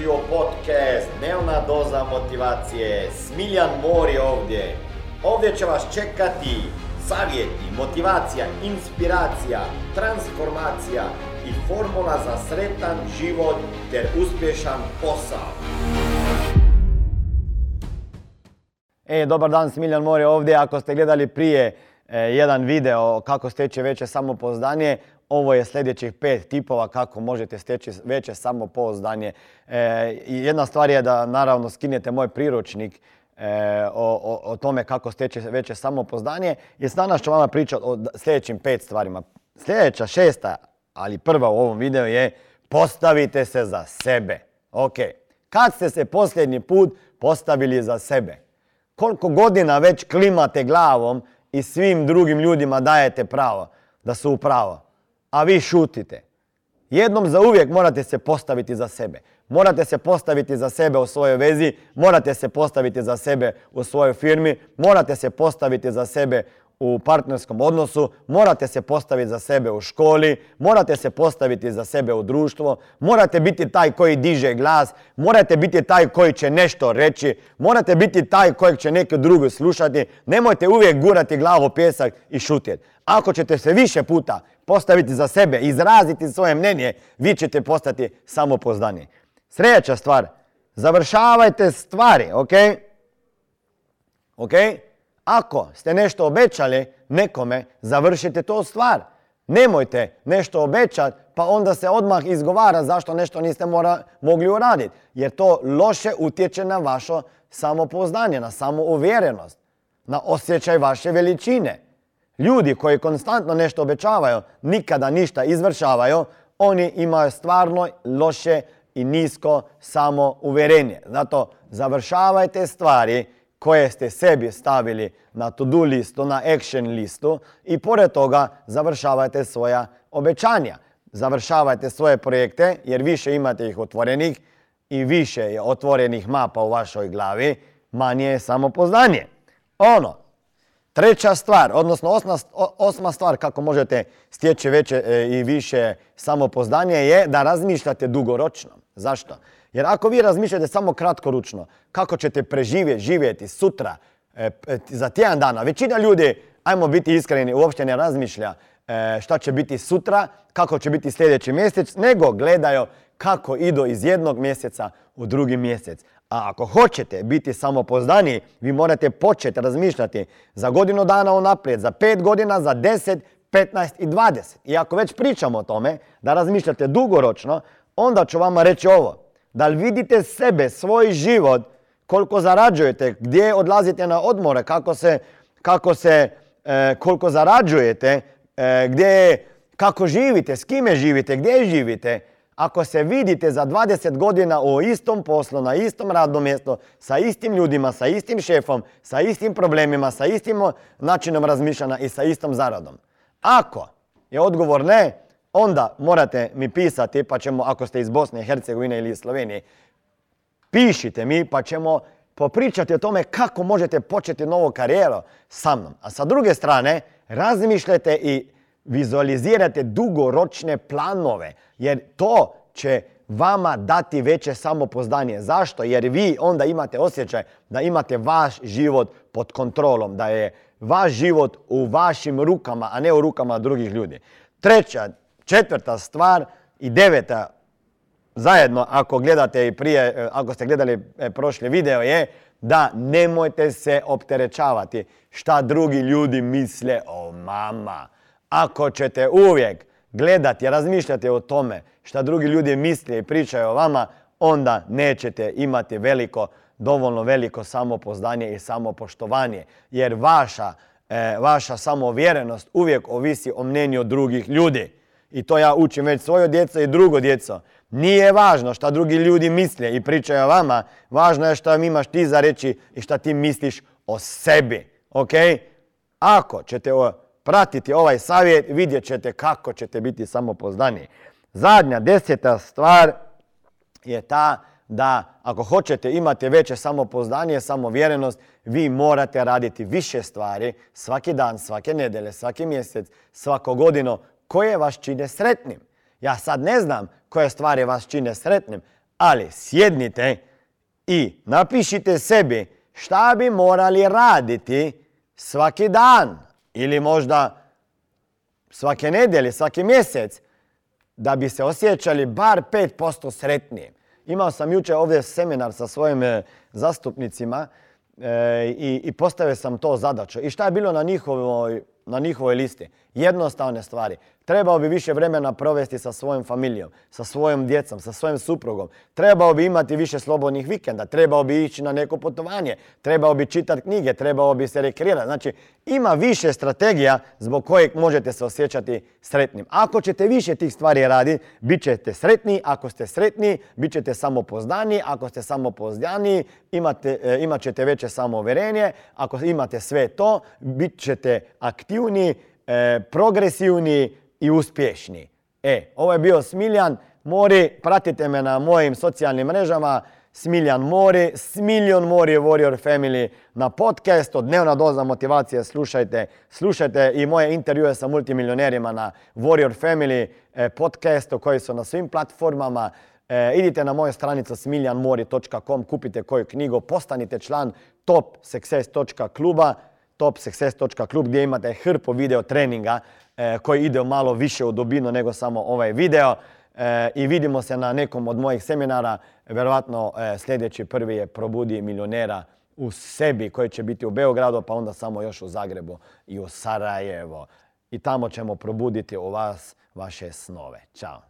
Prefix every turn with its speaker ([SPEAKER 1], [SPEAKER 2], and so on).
[SPEAKER 1] Dobrodošli u podcast Dnevna doza motivacije. Smiljan Mor je ovdje. Ovdje će vas čekati savjeti, motivacija, inspiracija, transformacija i formula za sretan život ter uspješan posao.
[SPEAKER 2] E, dobar dan, Smiljan Mor je ovdje. Ako ste gledali prije jedan video kako steći veće samopouzdanje, ovo je sljedećih pet tipova kako možete steći veće samopouzdanje. E, jedna stvar je da naravno skinete moj priručnik e, o, o, tome kako steći veće samopouzdanje. I danas ću vama pričati o sljedećim pet stvarima. Sljedeća šesta, ali prva u ovom videu je postavite se za sebe. Ok, kad ste se posljednji put postavili za sebe? Koliko godina već klimate glavom i svim drugim ljudima dajete pravo da su u pravo? a vi šutite. Jednom za uvijek morate se postaviti za sebe. Morate se postaviti za sebe u svojoj vezi, morate se postaviti za sebe u svojoj firmi, morate se postaviti za sebe u partnerskom odnosu, morate se postaviti za sebe u školi, morate se postaviti za sebe u društvo, morate biti taj koji diže glas, morate biti taj koji će nešto reći, morate biti taj kojeg će neki drugi slušati, nemojte uvijek gurati glavu u pjesak i šutjeti. Ako ćete se više puta postaviti za sebe, izraziti svoje mnenje, vi ćete postati samopoznani. Sljedeća stvar, završavajte stvari, ok? Ok? Ako ste nešto obećali nekome, završite to stvar. Nemojte nešto obećati, pa onda se odmah izgovara zašto nešto niste mora, mogli uraditi. Jer to loše utječe na vaše samopoznanje, na samouvjerenost, na osjećaj vaše veličine. Ljudi koji konstantno nešto obećavaju, nikada ništa izvršavaju, oni imaju stvarno loše i nisko samouvjerenje. Zato završavajte stvari koje ste sebi stavili na to-do listu, na action listu i pored toga završavajte svoja obećanja. Završavajte svoje projekte jer više imate ih otvorenih i više je otvorenih mapa u vašoj glavi, manje je samopoznanje. Ono, treća stvar, odnosno osma, osma stvar kako možete stjeći veće e, i više samopoznanje je da razmišljate dugoročno. Zašto? Jer ako vi razmišljate samo kratkoručno, kako ćete preživjeti, živjeti sutra, e, e, za tjedan dana, većina ljudi, ajmo biti iskreni, uopće ne razmišlja e, šta će biti sutra, kako će biti sljedeći mjesec, nego gledaju kako idu iz jednog mjeseca u drugi mjesec. A ako hoćete biti samopoznani, vi morate početi razmišljati za godinu dana unaprijed, za pet godina, za deset, 15 i 20. I ako već pričamo o tome da razmišljate dugoročno, onda ću vama reći ovo. Da li vidite sebe, svoj život, koliko zarađujete, gdje odlazite na odmore, kako se, kako se e, koliko zarađujete, e, gdje, kako živite, s kime živite, gdje živite. Ako se vidite za 20 godina u istom poslu, na istom radnom mjestu, sa istim ljudima, sa istim šefom, sa istim problemima, sa istim načinom razmišljanja i sa istom zaradom. Ako je odgovor ne, onda morate mi pisati, pa ćemo, ako ste iz Bosne Hercegovine ili iz Slovenije, pišite mi pa ćemo popričati o tome kako možete početi novu karijeru sa mnom. A sa druge strane, razmišljajte i vizualizirate dugoročne planove, jer to će vama dati veće samopoznanje. Zašto? Jer vi onda imate osjećaj da imate vaš život pod kontrolom, da je vaš život u vašim rukama, a ne u rukama drugih ljudi. Treća, četvrta stvar i deveta zajedno ako gledate i prije, e, ako ste gledali e, prošli video je da nemojte se opterećavati šta drugi ljudi misle o mama. Ako ćete uvijek gledati, razmišljati o tome šta drugi ljudi misle i pričaju o vama, onda nećete imati veliko, dovoljno veliko samopoznanje i samopoštovanje. Jer vaša, e, vaša samovjerenost uvijek ovisi o mnenju drugih ljudi. I to ja učim već svojo djeco i drugo djeco. Nije važno šta drugi ljudi misle i pričaju o vama, važno je šta imaš ti za reći i šta ti misliš o sebi. Ok? Ako ćete pratiti ovaj savjet, vidjet ćete kako ćete biti samopoznani. Zadnja deseta stvar je ta da ako hoćete imati veće samopoznanje, samovjerenost, vi morate raditi više stvari svaki dan, svake nedjelje, svaki mjesec, svako godino koje vas čine sretnim. Ja sad ne znam koje stvari vas čine sretnim, Ali sjednite i napišite sebi šta bi morali raditi svaki dan ili možda svake nedjelje, svaki mjesec da bi se osjećali bar 5% sretnije. Imao sam jučer ovdje seminar sa svojim e, zastupnicima e, i, i postavio sam to zadaću. I šta je bilo na njihovoj, na njihovoj listi? Jednostavne stvari. Trebao bi više vremena provesti sa svojom familijom, sa svojom djecom, sa svojim suprugom. Trebao bi imati više slobodnih vikenda, trebao bi ići na neko putovanje, trebao bi čitati knjige, trebao bi se rekreirati. Znači, ima više strategija zbog kojeg možete se osjećati sretnim. Ako ćete više tih stvari raditi, bit ćete sretni. Ako ste sretni, bit ćete samopoznani. Ako ste samopoznani, imate, e, imat ćete veće samouverenje. Ako imate sve to, bit ćete aktivni, e, progresivni, i uspješni. E, ovo je bio Smiljan Mori, pratite me na mojim socijalnim mrežama, Smiljan Mori, Smiljon Mori Warrior Family na podcastu, dnevna doza motivacije, slušajte, slušajte i moje intervjue sa multimilionerima na Warrior Family e, podcastu koji su na svim platformama. E, idite na moju stranicu smiljanmori.com, kupite koju knjigu, postanite član topsuccess.kluba, topsuccess.klub gdje imate hrpu video treninga E, koji ide malo više u dubinu nego samo ovaj video. E, I vidimo se na nekom od mojih seminara. Vjerojatno e, sljedeći prvi je Probudi milionera u sebi koji će biti u Beogradu, pa onda samo još u Zagrebu i u Sarajevo. I tamo ćemo probuditi u vas vaše snove. Ćao.